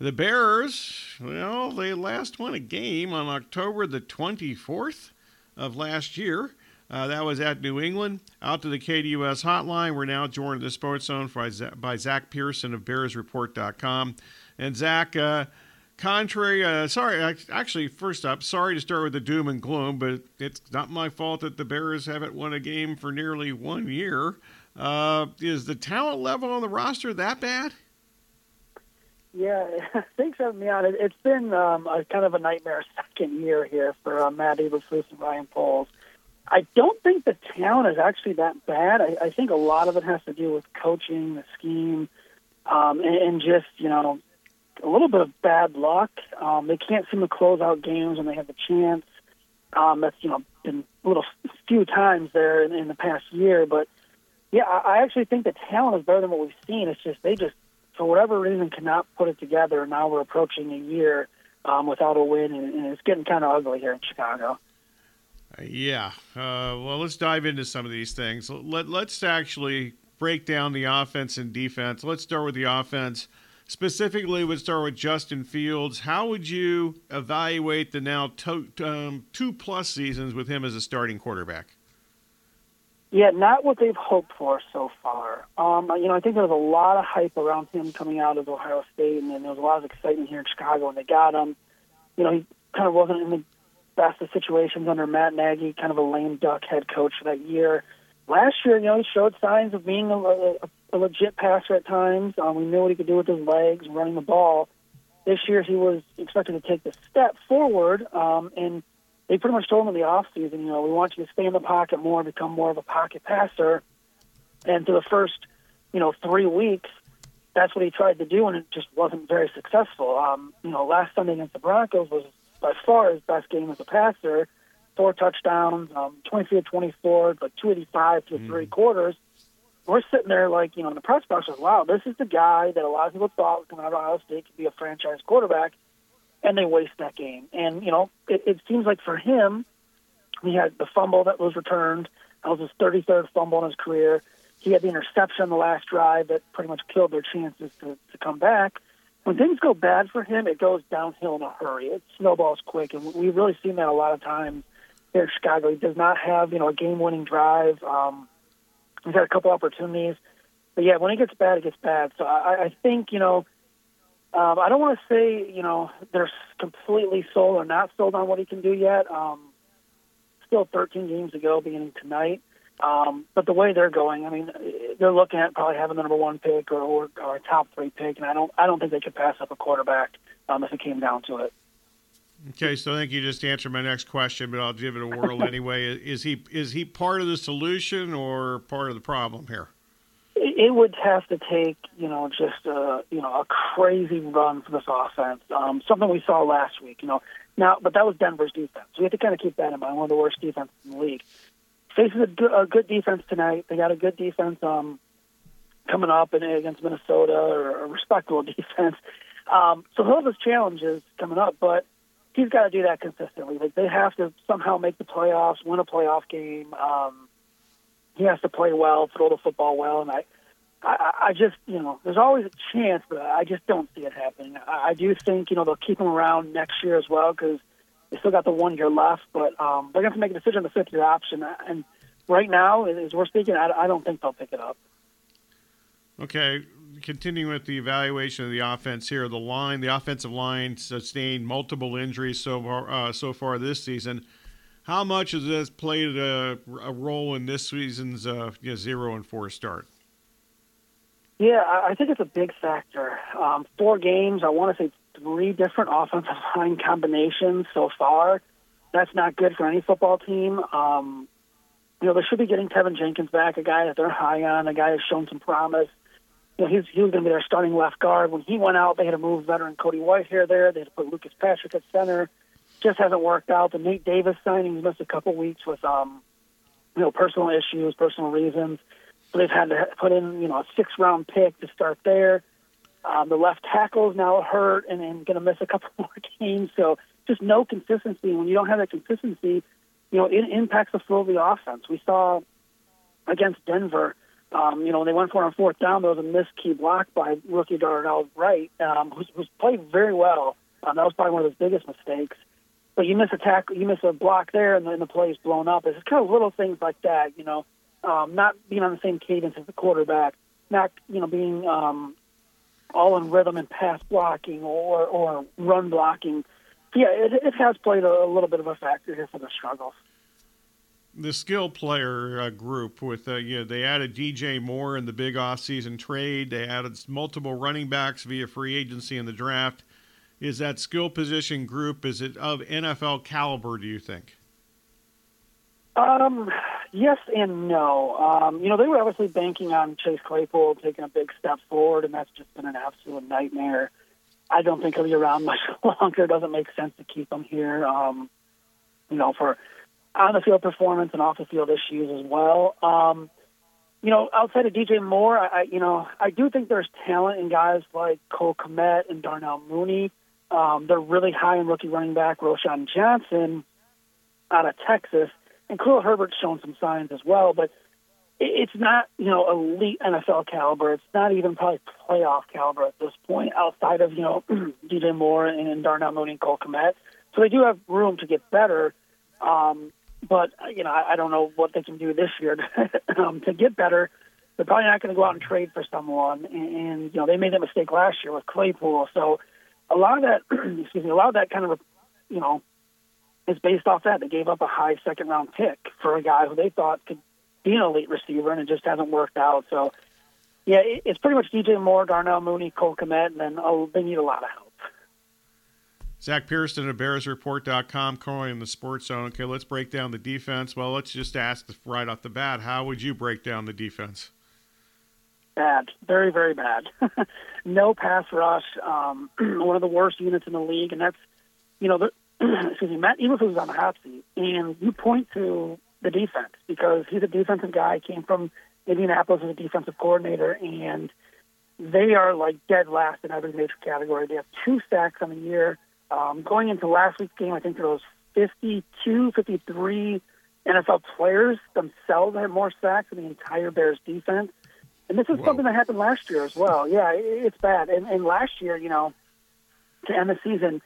The Bears, well, they last won a game on October the 24th of last year. Uh, that was at New England. Out to the KDUS hotline. We're now joined in the Sports Zone by Zack Pearson of BearsReport.com. And Zack, uh, contrary, uh, sorry, actually, first up, sorry to start with the doom and gloom, but it's not my fault that the Bears haven't won a game for nearly one year. Uh, is the talent level on the roster that bad? Yeah, thanks for having me on. It, has been um, a kind of a nightmare second year here for uh, Matt Eberflus and Ryan Poles. I don't think the talent is actually that bad. I, I think a lot of it has to do with coaching, the scheme, um, and, and just you know a little bit of bad luck. Um, they can't seem to close out games when they have the chance. Um, that's you know been a little few times there in, in the past year, but yeah, I, I actually think the talent is better than what we've seen. It's just they just for whatever reason, cannot put it together. Now we're approaching a year um, without a win, and, and it's getting kind of ugly here in Chicago. Yeah. Uh, well, let's dive into some of these things. Let, let's actually break down the offense and defense. Let's start with the offense. Specifically, we'd start with Justin Fields. How would you evaluate the now to, um, two plus seasons with him as a starting quarterback? Yeah, not what they've hoped for so far. Um, you know, I think there was a lot of hype around him coming out of Ohio State, and then there was a lot of excitement here in Chicago when they got him. You know, he kind of wasn't in the best of situations under Matt Nagy, kind of a lame duck head coach for that year. Last year, you know, he showed signs of being a, a, a legit passer at times. Um, we knew what he could do with his legs, running the ball. This year, he was expected to take the step forward, um, and they pretty much told him in the off season, you know, we want you to stay in the pocket more, become more of a pocket passer. And for the first, you know, three weeks, that's what he tried to do, and it just wasn't very successful. Um, you know, last Sunday against the Broncos was by far his best game as a passer. Four touchdowns, um, 23 24, but 285 to mm. three quarters. We're sitting there like, you know, in the press box was, wow, this is the guy that a lot of people thought coming out of Ohio State could be a franchise quarterback and they waste that game. And you know, it, it seems like for him, he had the fumble that was returned. That was his 33rd fumble in his career. He had the interception on the last drive that pretty much killed their chances to, to come back. When things go bad for him, it goes downhill in a hurry. It snowballs quick, and we've really seen that a lot of times here in Chicago. He does not have, you know, a game-winning drive. Um, he's had a couple opportunities, but yeah, when it gets bad, it gets bad. So I, I think, you know, um, I don't want to say, you know, they're completely sold or not sold on what he can do yet. Um, still 13 games to go beginning tonight. Um, but the way they're going, I mean, they're looking at probably having the number one pick or, or, or a top three pick, and I don't, I don't think they could pass up a quarterback um, if it came down to it. Okay, so I think you just answered my next question, but I'll give it a whirl anyway. Is he is he part of the solution or part of the problem here? It would have to take, you know, just a, you know, a crazy run for this offense. Um, something we saw last week, you know. Now, but that was Denver's defense. We have to kind of keep that in mind. One of the worst defenses in the league. Faces a a good defense tonight. They got a good defense um, coming up and against Minnesota, or a respectable defense. Um, so he'll have his challenges coming up, but he's got to do that consistently. Like they have to somehow make the playoffs, win a playoff game. Um, he has to play well, throw the football well, and I, I, I just, you know, there's always a chance, but I just don't see it happening. I, I do think, you know, they'll keep him around next year as well because they still got the one year left, but um, they're going to have to make a decision on the fifth year option. And right now, as we're speaking, I, I don't think they'll pick it up. Okay, continuing with the evaluation of the offense here, the line, the offensive line sustained multiple injuries so far, uh, so far this season. How much has this played a, a role in this season's uh, you know, zero and four start? Yeah, I think it's a big factor. Um, four games, I want to say three different offensive line combinations so far. That's not good for any football team. Um, you know, they should be getting Teven Jenkins back, a guy that they're high on, a guy who's shown some promise. You know, he's, he was going to be their starting left guard. When he went out, they had to move veteran Cody Whitehair there. They had to put Lucas Patrick at center just hasn't worked out. The Nate Davis signing has missed a couple weeks with um, you know, personal issues, personal reasons. They've had to put in, you know, a six round pick to start there. Um, the left tackle is now hurt and, and going to miss a couple more games. So just no consistency. When you don't have that consistency, you know, it impacts the flow of the offense. We saw against Denver, Um, you know, when they went for it on fourth down, there was a missed key block by rookie Darnell Wright, um, who's, who's played very well. Um, that was probably one of his biggest mistakes. But you miss a tackle, you miss a block there, and then the play's blown up. It's kind of little things like that, you know, um, not being on the same cadence as the quarterback, not you know being um, all in rhythm and pass blocking or or run blocking. Yeah, it, it has played a, a little bit of a factor here for the struggles the skill player uh, group with uh, you know, they added DJ Moore in the big offseason trade. They added multiple running backs via free agency in the draft. Is that skill position group is it of NFL caliber? Do you think? Um, yes and no. Um, you know, they were obviously banking on Chase Claypool taking a big step forward, and that's just been an absolute nightmare. I don't think he'll be around much longer. It doesn't make sense to keep him here. Um, you know, for on the field performance and off the field issues as well. Um, you know, outside of DJ Moore, I, you know, I do think there's talent in guys like Cole Kmet and Darnell Mooney. Um, they're really high in rookie running back Roschon Johnson out of Texas, and Khalil Herbert's shown some signs as well. But it's not, you know, elite NFL caliber. It's not even probably playoff caliber at this point, outside of you know DJ Moore and Darnell Mooney and Cole Kmet. So they do have room to get better. Um, but you know, I, I don't know what they can do this year to, um, to get better. They're probably not going to go out and trade for someone, and, and you know they made that mistake last year with Claypool. So a lot of that, excuse me, a lot of that kind of, you know, is based off that they gave up a high second round pick for a guy who they thought could be an elite receiver, and it just hasn't worked out. So yeah, it's pretty much DJ Moore, Darnell Mooney, Cole Kmet, and then oh, they need a lot of help. Zack Pearson at BearsReport.com, calling the Sports Zone. Okay, let's break down the defense. Well, let's just ask right off the bat, how would you break down the defense? Bad, very, very bad. no pass rush. Um, one of the worst units in the league, and that's, you know, the, excuse me, Matt Eberflus was on the hot seat, and you point to the defense because he's a defensive guy. Came from Indianapolis as a defensive coordinator, and they are like dead last in every major category. They have two sacks on the year. Um, going into last week's game, I think there was 52, 53 NFL players themselves had more sacks than the entire Bears defense. And this is Whoa. something that happened last year as well. Yeah, it's bad. And, and last year, you know, to end the season,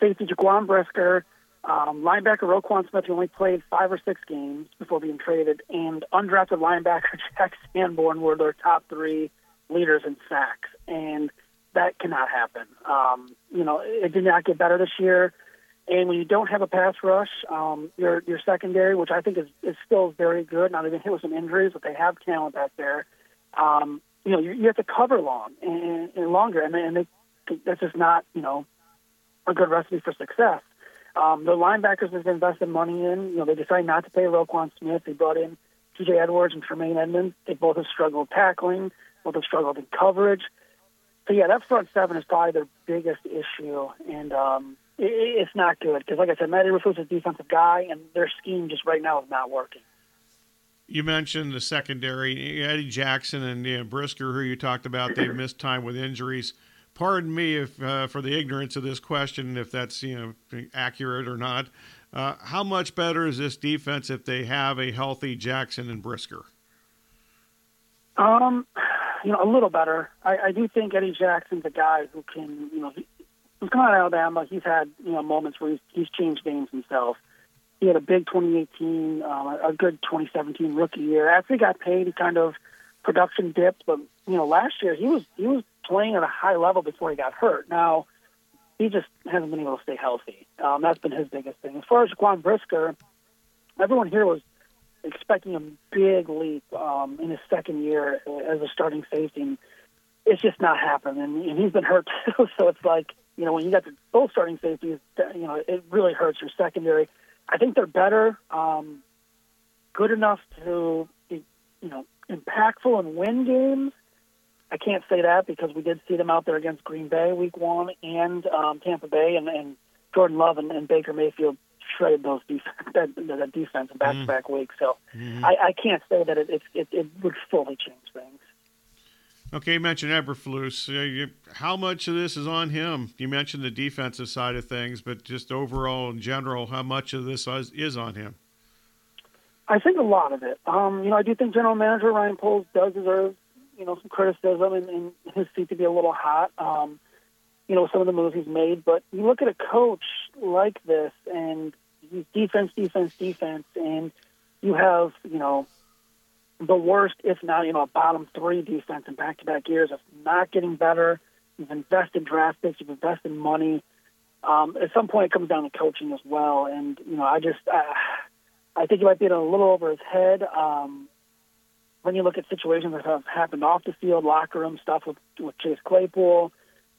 safety Jaquan Brisker, um, linebacker Roquan Smith, who only played five or six games before being traded, and undrafted linebacker Jack Sanborn were their top three leaders in sacks. And that cannot happen. Um, you know, it did not get better this year. And when you don't have a pass rush, um, your your secondary, which I think is, is still very good. Now they've been hit with some injuries, but they have talent back there. Um, you know, you, you have to cover long and, and longer, and, and they, that's just not you know a good recipe for success. Um, the linebackers have invested money in. You know, they decided not to pay Roquan Smith. They brought in T.J. Edwards and Tremaine Edmunds. They both have struggled tackling, both have struggled in coverage so yeah, that front seven is probably their biggest issue, and um, it, it's not good because, like I said, Matt Eberflus is a defensive guy, and their scheme just right now is not working. You mentioned the secondary, Eddie Jackson and you know, Brisker, who you talked about. They've missed time with injuries. Pardon me if uh, for the ignorance of this question, if that's you know accurate or not. Uh, how much better is this defense if they have a healthy Jackson and Brisker? Um, you know, a little better. I, I do think Eddie Jackson's a guy who can, you know, he, he's come out of Alabama. He's had, you know, moments where he's, he's changed games himself. He had a big 2018, um, a good 2017 rookie year. After he got paid, he kind of production dipped. But you know, last year he was he was playing at a high level before he got hurt. Now he just hasn't been able to stay healthy. Um, that's been his biggest thing. As far as Jaquan Brisker, everyone here was expecting a big leap um, in his second year as a starting safety. And it's just not happening, and, and he's been hurt too. So it's like you know when you got the both starting safeties, you know it really hurts your secondary. I think they're better, um, good enough to be you know impactful and win games. I can't say that because we did see them out there against Green Bay week one and um, Tampa Bay, and, and Jordan Love and, and Baker Mayfield shredded those def- that, that defense back to back weeks. So mm-hmm. I, I can't say that it, it, it, it would fully change things. Okay, you mentioned Eberflus. How much of this is on him? You mentioned the defensive side of things, but just overall in general, how much of this is, is on him? I think a lot of it. Um, you know, I do think General Manager Ryan Poles does deserve, you know, some criticism and, and his seat to be a little hot. Um, you know, some of the moves he's made. But you look at a coach like this, and he's defense, defense, defense, and you have, you know, the worst, if not, you know, a bottom three defense in back-to-back years of not getting better. You've invested draft picks, you've invested money. Um, at some point, it comes down to coaching as well. And you know, I just, uh, I think he might be in a little over his head. Um, when you look at situations that have happened off the field, locker room stuff with, with Chase Claypool,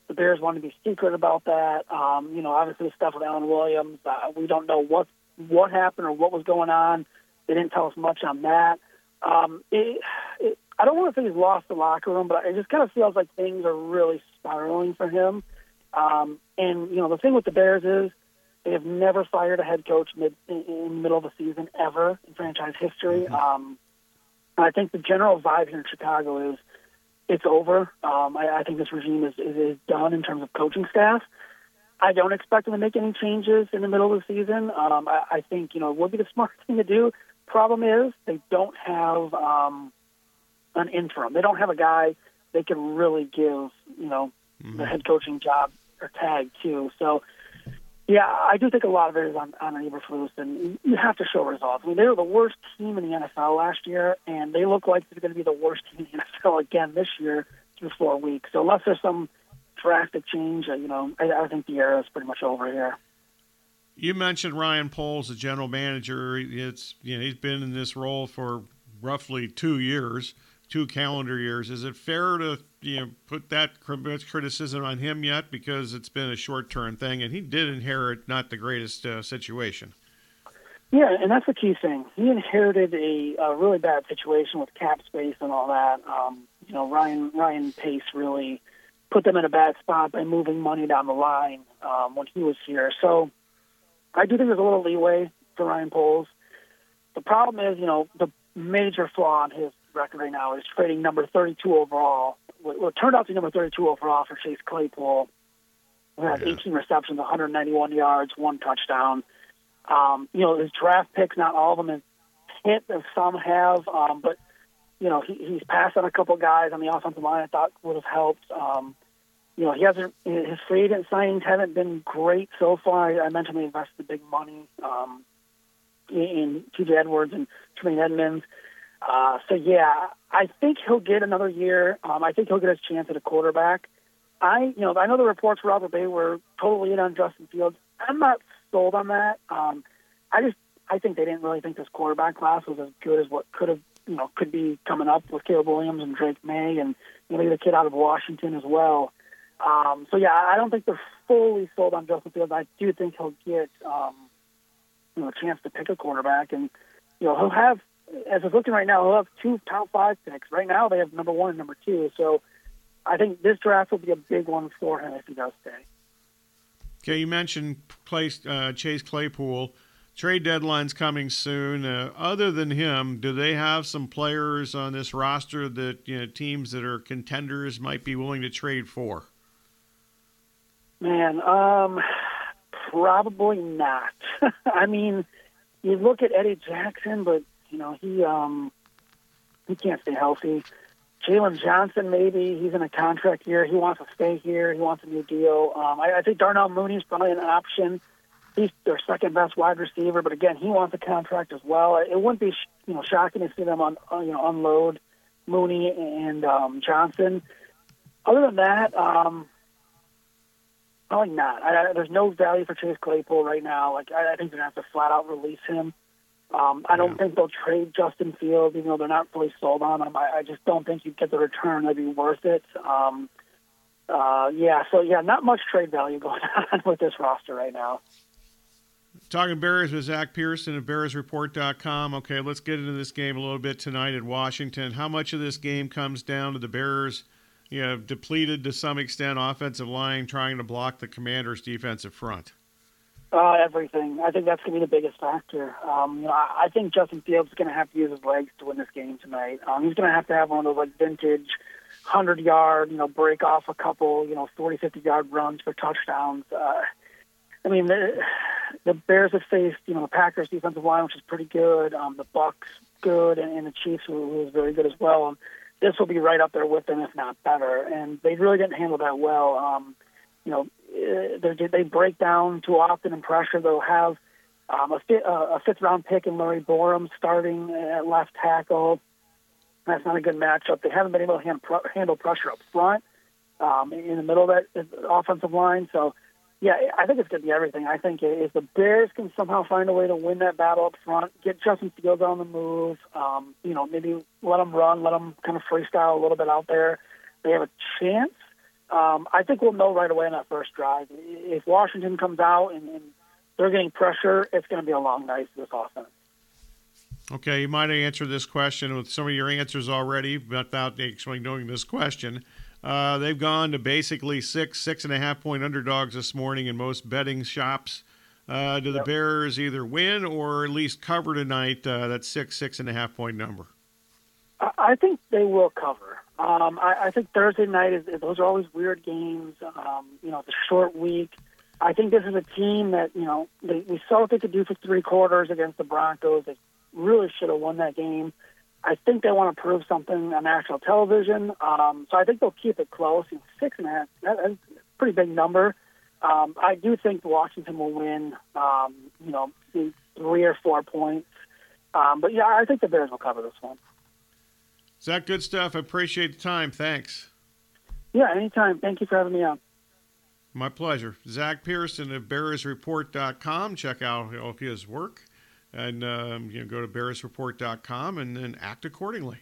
the Bears want to be secret about that. Um, you know, obviously the stuff with Alan Williams, uh, we don't know what what happened or what was going on. They didn't tell us much on that. Um, it, it, I don't want to say he's lost the locker room, but it just kind of feels like things are really spiraling for him. Um, and you know, the thing with the Bears is they have never fired a head coach mid in, in the middle of the season ever in franchise history. Mm-hmm. Um, I think the general vibe here in Chicago is it's over. Um, I, I think this regime is, is, is done in terms of coaching staff. I don't expect them to make any changes in the middle of the season. Um, I, I think you know it would be the smart thing to do. Problem is they don't have um, an interim. They don't have a guy they can really give you know mm-hmm. the head coaching job or tag to. So yeah, I do think a lot of it is on, on Eberflus, and you have to show results. I mean, they were the worst team in the NFL last year, and they look like they're going to be the worst team in the NFL again this year through four weeks. So unless there's some drastic change, uh, you know, I, I think the era is pretty much over here. You mentioned Ryan Poles, the general manager. It's you know he's been in this role for roughly two years, two calendar years. Is it fair to you know put that criticism on him yet because it's been a short term thing and he did inherit not the greatest uh, situation. Yeah, and that's the key thing. He inherited a, a really bad situation with cap space and all that. Um, you know, Ryan Ryan Pace really put them in a bad spot by moving money down the line um, when he was here. So I do think there's a little leeway for Ryan Poles. The problem is, you know, the major flaw in his record right now is trading number 32 overall what turned out to be number 32 overall for Chase Claypool. He had yeah. 18 receptions, 191 yards, one touchdown. Um, you know, his draft picks, not all of them have hit, as some have, um, but you know, he, he's passed on a couple guys on the offensive line. I thought would have helped. Um, you know, he hasn't. His free agent signings haven't been great so far. I mentioned they invested the big money um, in T.J. Edwards and Tremaine Edmunds. Uh, so yeah, I think he'll get another year. Um, I think he'll get his chance at a quarterback. I, you know, I know the reports for Robert Bay were totally in on Justin Fields. I'm not sold on that. Um, I just, I think they didn't really think this quarterback class was as good as what could have, you know, could be coming up with Caleb Williams and Drake Maye and you know, the kid out of Washington as well. Um, so yeah, I don't think they're fully sold on Justin Fields. I do think he'll get, um, you know, a chance to pick a quarterback, and you know, he'll have as it's looking right now, they'll have two top five picks. Right now, they have number one and number two. So I think this draft will be a big one for him if he does stay. Okay, you mentioned place, uh, Chase Claypool. Trade deadline's coming soon. Uh, other than him, do they have some players on this roster that you know teams that are contenders might be willing to trade for? Man, um, probably not. I mean, you look at Eddie Jackson, but you know, he um he can't stay healthy. Jaylon Johnson, maybe he's in a contract year. He wants to stay here. He wants a new deal. Um, I, I think Darnell Mooney's probably an option. He's their second best wide receiver, but again, he wants a contract as well. It wouldn't be you know shocking to see them on uh, you know unload Mooney and um, Johnson. Other than that, um, probably not. I, I, there's no value for Chase Claypool right now. Like I, I think they're gonna have to flat out release him. Um, I don't yeah. think they'll trade Justin Fields, even though they're not fully sold on him. I, I just don't think you'd get the return that'd be worth it. Um, uh, yeah, so yeah, not much trade value going on with this roster right now. Talking Bears with Zack Pearson of BearsReport.com. Okay, let's get into this game a little bit tonight in Washington. How much of this game comes down to the Bears, you know, depleted to some extent offensive line, trying to block the Commanders' defensive front? Uh, everything. I think that's going to be the biggest factor. Um, you know, I, I think Justin Fields is going to have to use his legs to win this game tonight. Um, he's going to have to have one of those like vintage, hundred yard, you know, break off a couple, you know, 40, 50 yard runs for touchdowns. Uh, I mean, the, the Bears have faced, you know, the Packers defensive line, which is pretty good. Um, the Bucs, good, and, and the Chiefs, who, who is very good as well. Um, this will be right up there with them, if not better. And they really didn't handle that well. Um, you know, they, they break down too often in pressure. They'll have um, a, fifth, uh, a fifth round pick in Larry Borom starting at left tackle. That's not a good matchup. They haven't been able to hand, pro- handle pressure up front um, in the middle of that offensive line. So, yeah, I think it's going to be everything. I think if the Bears can somehow find a way to win that battle up front, get Justin Fields on the move, um, you know, maybe let them run, let them kind of freestyle a little bit out there, they have a chance. Um, I think we'll know right away in that first drive. If Washington comes out and, and they're getting pressure, it's going to be a long night for this offense. Okay, you might have answered this question with some of your answers already without actually knowing this question. Uh, they've gone to basically six, six and a half point underdogs this morning in most betting shops. Uh, do the yep. Bears either win or at least cover tonight? Uh, that six, six and a half point number. I think they will cover. Um, I, I think Thursday night is those are always weird games. Um, you know, a short week. I think this is a team that you know they, we saw what they could do for three quarters against the Broncos. They really should have won that game. I think they want to prove something on national television. Um, so I think they'll keep it close. You know, six and a half, that, that's a pretty big number. Um, I do think Washington will win, um, you know, three or four points. Um, but yeah, I think the Bears will cover this one. Zack, good stuff. I appreciate the time. Thanks. Yeah, anytime. Thank you for having me on. My pleasure. Zack Pearson of BearsReport.com. Check out all his work and um, you know, go to BearsReport.com and then act accordingly.